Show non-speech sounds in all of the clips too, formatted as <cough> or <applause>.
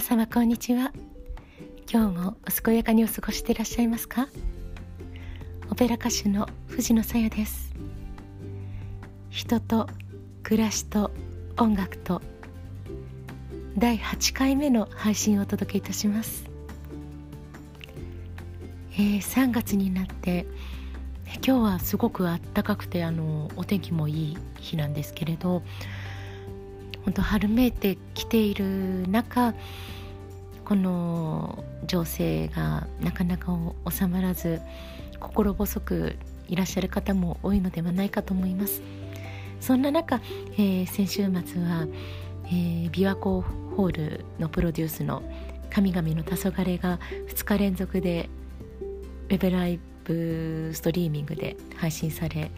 皆様こんにちは。今日もお健やかにお過ごしていらっしゃいますか？オペラ歌手の藤野さやです。人と暮らしと音楽と第8回目の配信をお届けいたします、えー、3月になって今日はすごく暖かくてあのお天気もいい日なんですけれど本当春めいてきている中この情勢がなかなか収まらず心細くいらっしゃる方も多いのではないかと思います。そんな中、えー、先週末は、えー、琵琶湖ホールのプロデュースの「神々の黄昏が2日連続でウェブライブストリーミングで配信され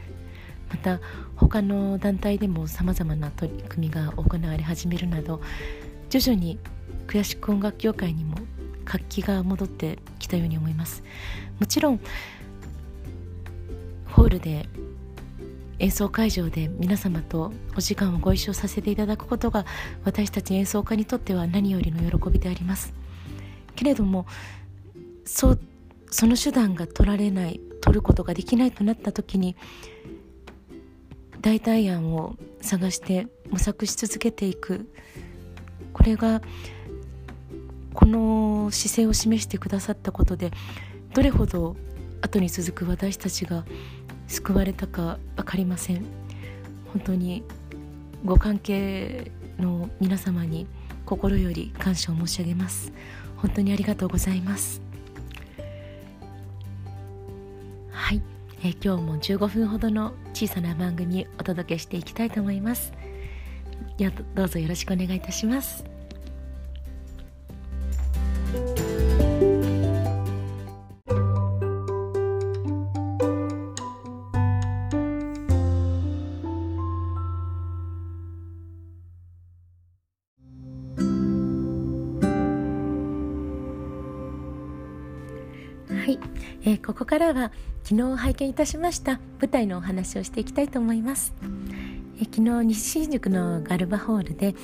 また他の団体でもさまざまな取り組みが行われ始めるなど徐々にクラシック音楽業界にも活気が戻ってきたように思います。もちろんホールで演奏会場で皆様とお時間をご一緒させていただくことが私たち演奏家にとっては何よりの喜びであります。けれどもそその手段が取られない取ることができないとなった時に代替案を探して模索し続けていく。これがこの姿勢を示してくださったことでどれほど後に続く私たちが救われたか分かりません。本当にご関係の皆様に心より感謝を申し上げます。本当にありがとうございます。え今日も15分ほどの小さな番組お届けしていきたいと思います。どうぞよろしくお願いいたします。はい、えー、ここからは昨日拝見いたしました舞台のお話をしていきたいと思います、えー、昨日西新宿のガルバホールで、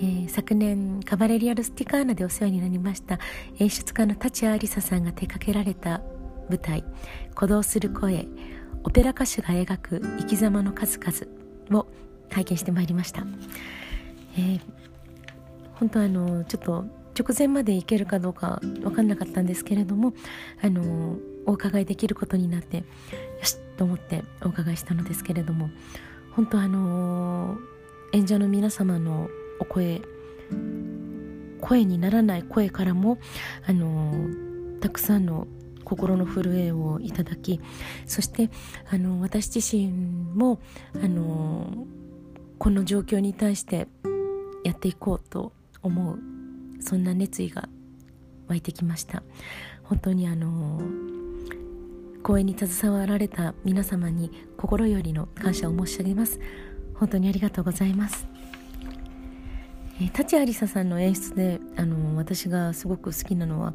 えー、昨年カバレリアル・スティカーナでお世話になりました演出家の立谷ありささんが手掛けられた舞台「鼓動する声」オペラ歌手が描く生き様の数々を拝見してまいりました、えー、本当あのちょっと直前まで行けるかどうか分かんなかったんですけれどもあのお伺いできることになってよしと思ってお伺いしたのですけれども本当あの演者の皆様のお声声にならない声からもあのたくさんの心の震えをいただきそしてあの私自身もあのこの状況に対してやっていこうと思うそんな熱意が湧いてきました。本当にあの公演に携わられた皆様に心よりの感謝を申し上げます。本当にありがとうございます。えー、立ありささんの演出であの私がすごく好きなのは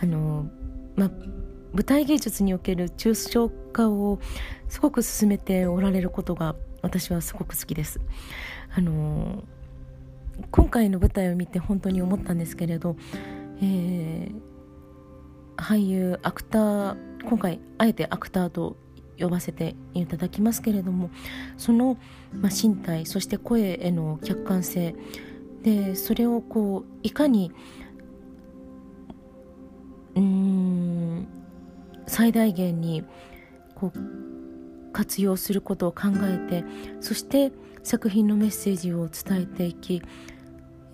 あの、ま、舞台芸術における抽象化をすごく進めておられることが私はすごく好きです。あの今回の舞台を見て本当に思ったんですけれど、えー、俳優アクター今回あえてアクターと呼ばせていただきますけれどもその、まあ、身体そして声への客観性でそれをこういかにうん最大限にこう活用することを考えてそして作品のメッセージを伝えていき、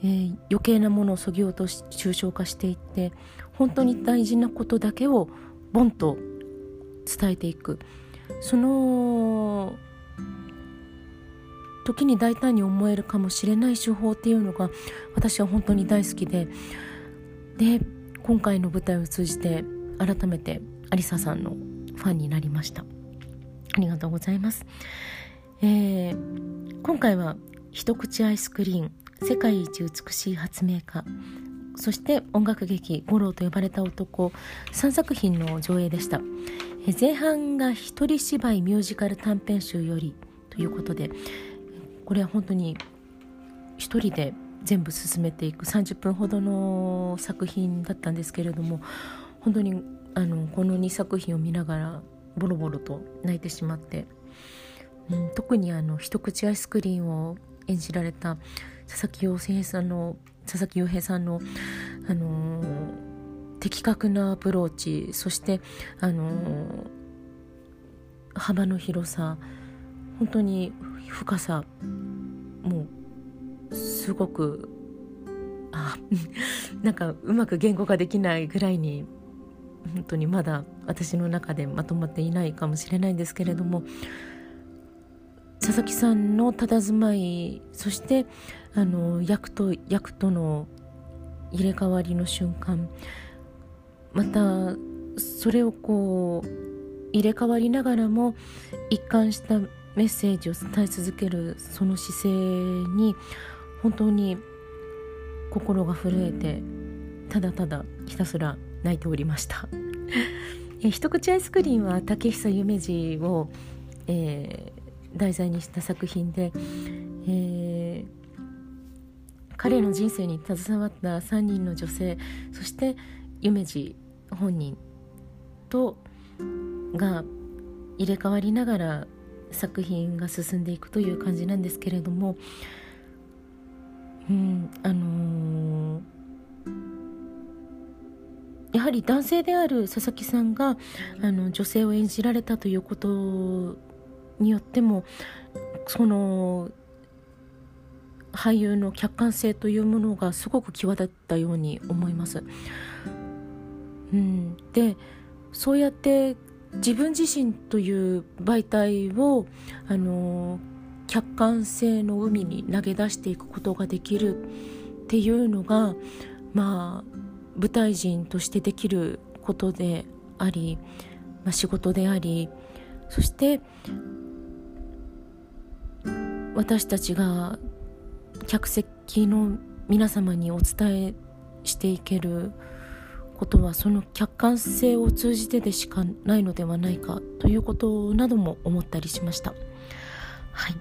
えー、余計なものをそぎ落とし抽象化していって本当に大事なことだけをボンと伝えていく。その時に大胆に思えるかもしれない手法っていうのが私は本当に大好きで。で今回の舞台を通じて改めてアリサさんのファンになりました。ありがとうございます、えー、今回は一口アイスクリーン世界一美しい発明家。そして音楽劇「五郎と呼ばれた男」3作品の上映でした。前半が一人芝居ミュージカル短編集よりということでこれは本当に一人で全部進めていく30分ほどの作品だったんですけれども本当にあのこの2作品を見ながらボロボロと泣いてしまって、うん、特にあの一口アイスクリーンを演じられた佐々木陽平さんの佐々木陽平さんの、あのー、的確なアプローチそして、あのー、幅の広さ本当に深さもうすごくあ <laughs> なんかうまく言語化できないぐらいに本当にまだ私の中でまとまっていないかもしれないんですけれども佐々木さんの佇まいそしてあの役と役との入れ替わりの瞬間またそれをこう入れ替わりながらも一貫したメッセージを伝え続けるその姿勢に本当に心が震えてただただひたすら泣いておりました。一口アイスクリーンは竹久夢二を、えー、題材にした作品で、えー、彼の人生に携わった3人の女性そして夢二本人とが入れ替わりながら作品が進んでいくという感じなんですけれども、うんあのーやはり男性である佐々木さんがあの女性を演じられたということによってもその俳優の客観性というものがすごく際立ったように思います。うん、でそうやって自分自身という媒体をあの客観性の海に投げ出していくことができるっていうのがまあ舞台人としてできることであり、まあ、仕事でありそして私たちが客席の皆様にお伝えしていけることはその客観性を通じてでしかないのではないかということなども思ったりしました。はい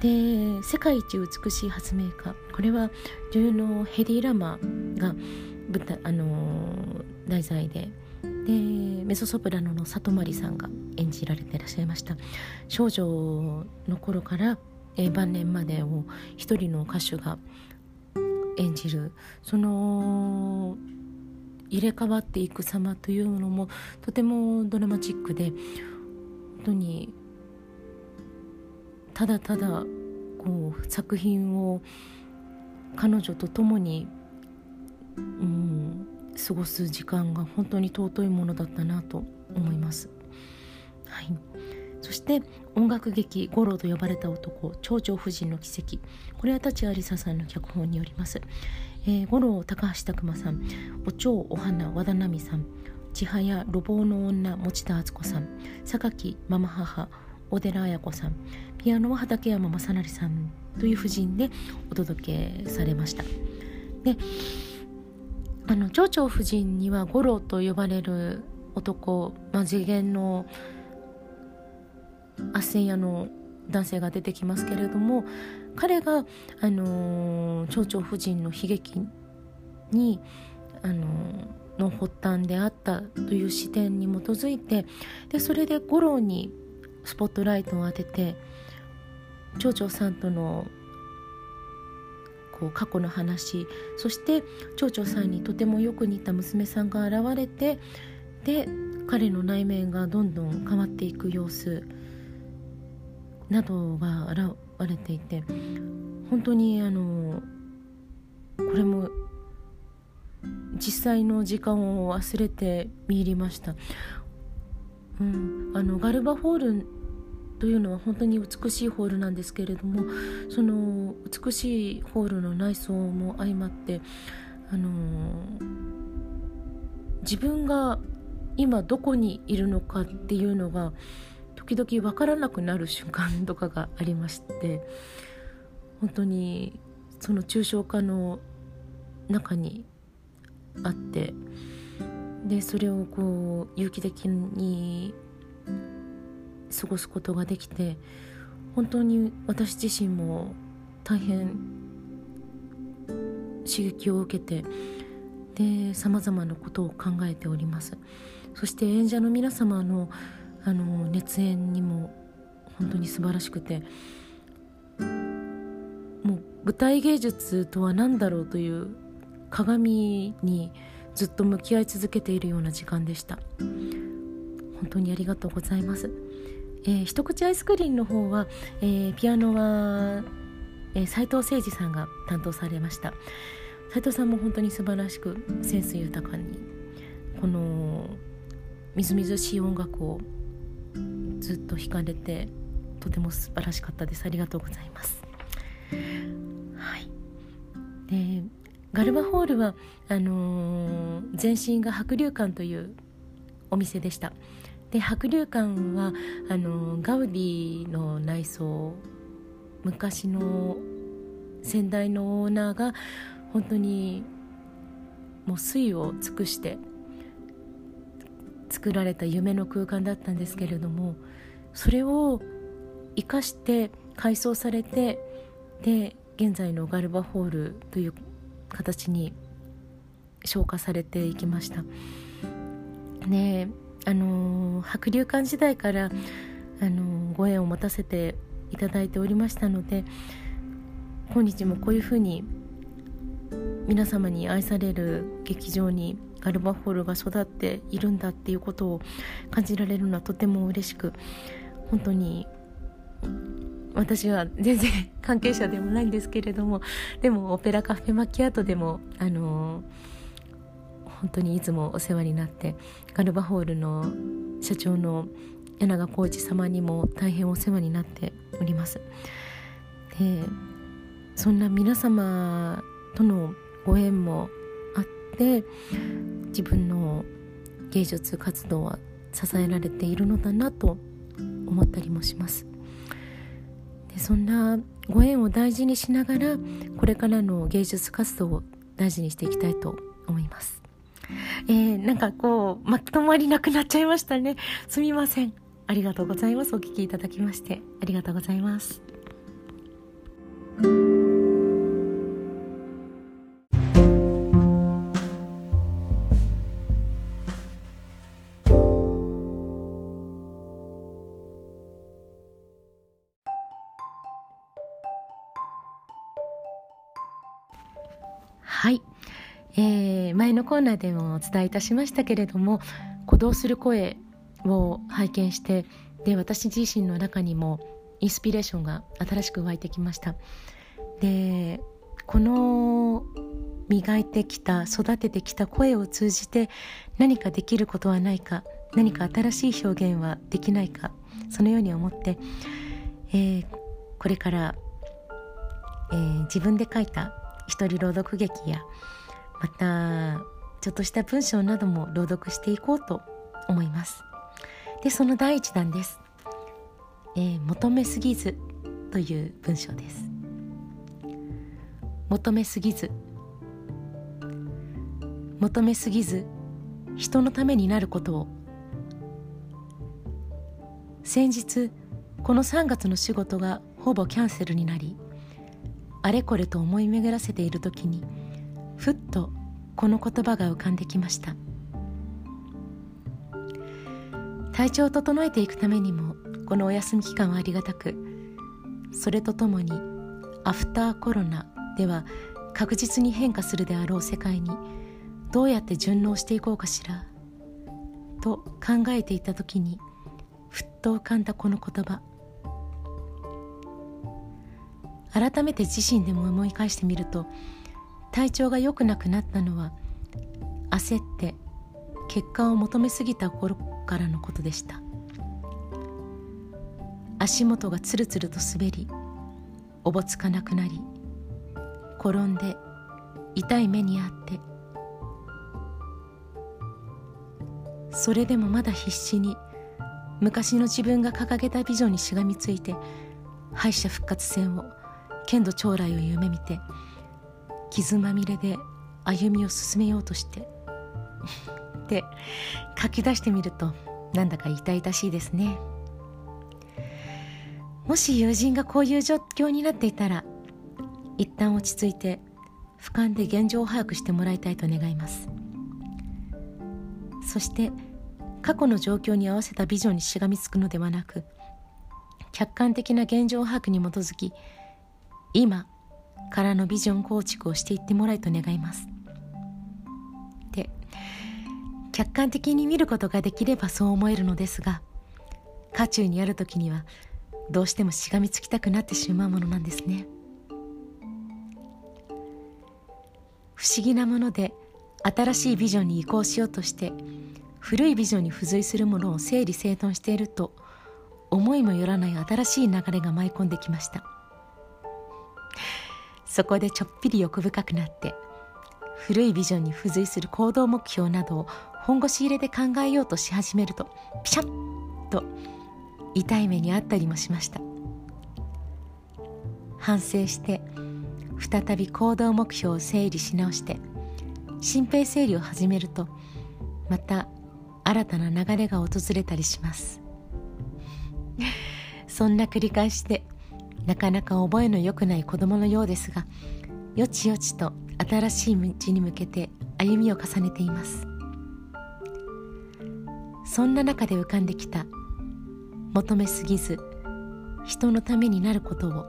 で世界一美しい発明家これは女優のヘディ・ラマが舞台、あの、題材ででメソソプラノの里まりさんが演じられていらっしゃいました。少女の頃から、えー、晩年までを一人の歌手が演じる。その入れ替わっていく様というのもとてもドラマチックで本当にただただこう作品を彼女と共にうん過ごす時間が本当に尊いものだったなと思います。はい、そして音楽劇「五郎と呼ばれた男蝶々夫人の奇跡」これは立有沙さんの脚本によります。えー、五郎高橋拓磨さんお蝶お花和田奈美さん千早路傍の女持田敦子さん榊ママ母小寺綾子さんピアノは畠山正成さんという夫人でお届けされました。であの蝶々夫人には五郎と呼ばれる男、まあ、次元の斡旋屋の男性が出てきますけれども彼が、あのー、蝶々夫人の悲劇に、あのー、の発端であったという視点に基づいてでそれで五郎にスポットライトを当てて蝶々さんとのこう過去の話そして蝶々さんにとてもよく似た娘さんが現れてで彼の内面がどんどん変わっていく様子などが現れていて本当にあのこれも実際の時間を忘れて見入りました。うん、あのガルバホールというのは本当に美しいホールなんですけれどもその美しいホールの内装も相まってあの自分が今どこにいるのかっていうのが時々分からなくなる瞬間とかがありまして本当にその抽象化の中にあってでそれをこう有機的に過ごすことができて本当に私自身も大変刺激を受けてでさまざまなことを考えております。そして演者の皆様のあの熱演にも本当に素晴らしくてもう舞台芸術とは何だろうという鏡にずっと向き合い続けているような時間でした。本当にありがとうございます、えー、一口アイスクリーンの方は、えー、ピアノは、えー、斉藤誠二さんが担当されました。斉藤さんも本当に素晴らしくセンス豊かにこのみずみずしい音楽をずっと弾かれてとても素晴らしかったです。ありがとうございます。はい。でガルバホールはあのー、前身が白龍館というお店でした。で白龍館はあの、ガウディの内装昔の先代のオーナーが本当にもう粋を尽くして作られた夢の空間だったんですけれどもそれを生かして改装されてで現在のガルバホールという形に昇華されていきました。ねあの白龍館時代からあのご縁を持たせていただいておりましたので今日もこういうふうに皆様に愛される劇場にガルバホールが育っているんだっていうことを感じられるのはとても嬉しく本当に私は全然関係者でもないんですけれどもでもオペラカフェマキアートでもあの本当にいつもお世話になってガルバホールの社長の柳川浩一様にも大変お世話になっております。でそんな皆様とのご縁もあって自分の芸術活動は支えられているのだなと思ったりもします。でそんなご縁を大事にしながらこれからの芸術活動を大事にしていきたいと思います。えー、なんかこうまとまりなくなっちゃいましたね。すみません。ありがとうございます。お聞きいただきまして。ありがとうございます。のコーナーでもお伝えいたしましたけれども鼓動する声を拝見してで私自身の中にもインスピレーションが新しく湧いてきました。でこの磨いてきた育ててきた声を通じて何かできることはないか何か新しい表現はできないかそのように思って、えー、これから、えー、自分で書いた一人朗読劇やまたちょっとした文章なども朗読していこうと思います。でその第一弾です、えー、求めすぎずという文章です。求めすぎず。求めすぎず人のためになることを。先日この3月の仕事がほぼキャンセルになりあれこれと思い巡らせている時にふっとこの言葉が浮かんできました。体調を整えていくためにもこのお休み期間はありがたくそれとともにアフターコロナでは確実に変化するであろう世界にどうやって順応していこうかしらと考えていた時にふっと浮かんだこの言葉。改めて自身でも思い返してみると体調が良くなくなったのは焦って結果を求めすぎた頃からのことでした。足元がつるつると滑りおぼつかなくなり転んで痛い目にあってそれでもまだ必死に昔の自分が掲げたビジョンにしがみついて敗者復活戦を剣道将来を夢見て傷まみれで歩みを進めようとして。<laughs> って書き出してみるとなんだか痛々しいですね。もし友人がこういう状況になっていたら一旦落ち着いて俯瞰で現状を把握してもらいたいと願います。そして過去の状況に合わせたビジョンにしがみつくのではなく客観的な現状把握に基づき今からのビジョン構築をしていってもらいと願います。で客観的に見ることができればそう思えるのですが渦中にある時にはどうしてもしがみつきたくなってしまうものなんですね。不思議なもので新しいビジョンに移行しようとして古いビジョンに付随するものを整理整頓していると思いもよらない新しい流れが舞い込んできました。そこでちょっぴり欲深くなって古いビジョンに付随する行動目標などを本腰入れで考えようとし始めるとピシャッと痛い目にあったりもしました。反省して再び行動目標を整理し直して心平整理を始めるとまた新たな流れが訪れたりします。<laughs> そんな繰り返しでなかなか覚えの良くない子供のようですがよちよちと新しい道に向けて歩みを重ねています。そんな中で浮かんできた求めすぎず人のためになることを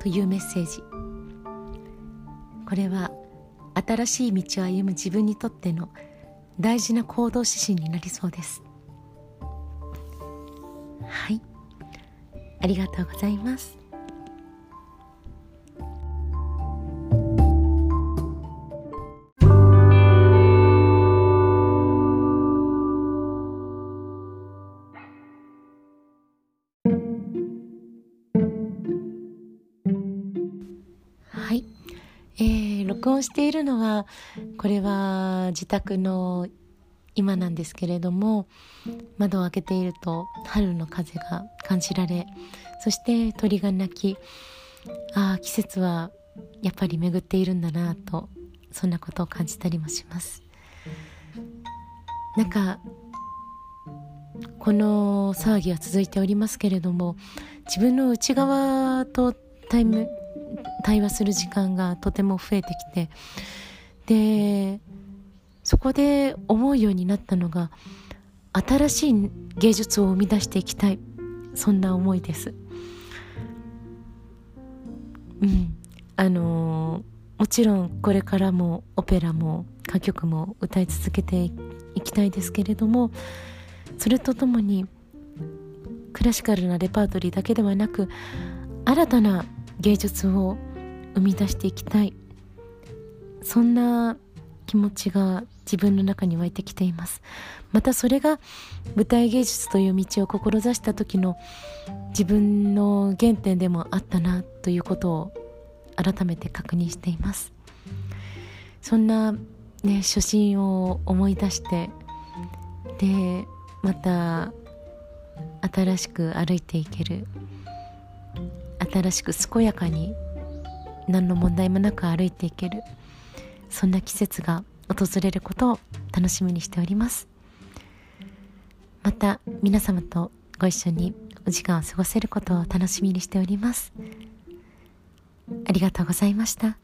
というメッセージ。これは新しい道を歩む自分にとっての大事な行動指針になりそうです。はい。ありがとうございます。録音しているのはこれは自宅の今なんですけれども窓を開けていると春の風が感じられそして鳥が鳴きああ季節はやっぱり巡っているんだなとそんなことを感じたりもします。なんかこの騒ぎは続いておりますけれども自分の内側とタイム対話する時間がとても増えてきてでそこで思うようになったのが新しい芸術を生み出していきたい。そんな思いです。うん。あのー、もちろんこれからもオペラも歌曲も歌い続けていきたいですけれどもそれとともにクラシカルなレパートリーだけではなく新たな芸術を生み出していきたい。そんな気持ちが自分の中に湧いてきています。またそれが舞台芸術という道を志した時の自分の原点でもあったなということを改めて確認しています。そんなね初心を思い出してでまた新しく歩いていける新しく健やかに何の問題もなく歩いていけるそんな季節が訪れることを楽しみにしておりますまた皆様とご一緒にお時間を過ごせることを楽しみにしておりますありがとうございました。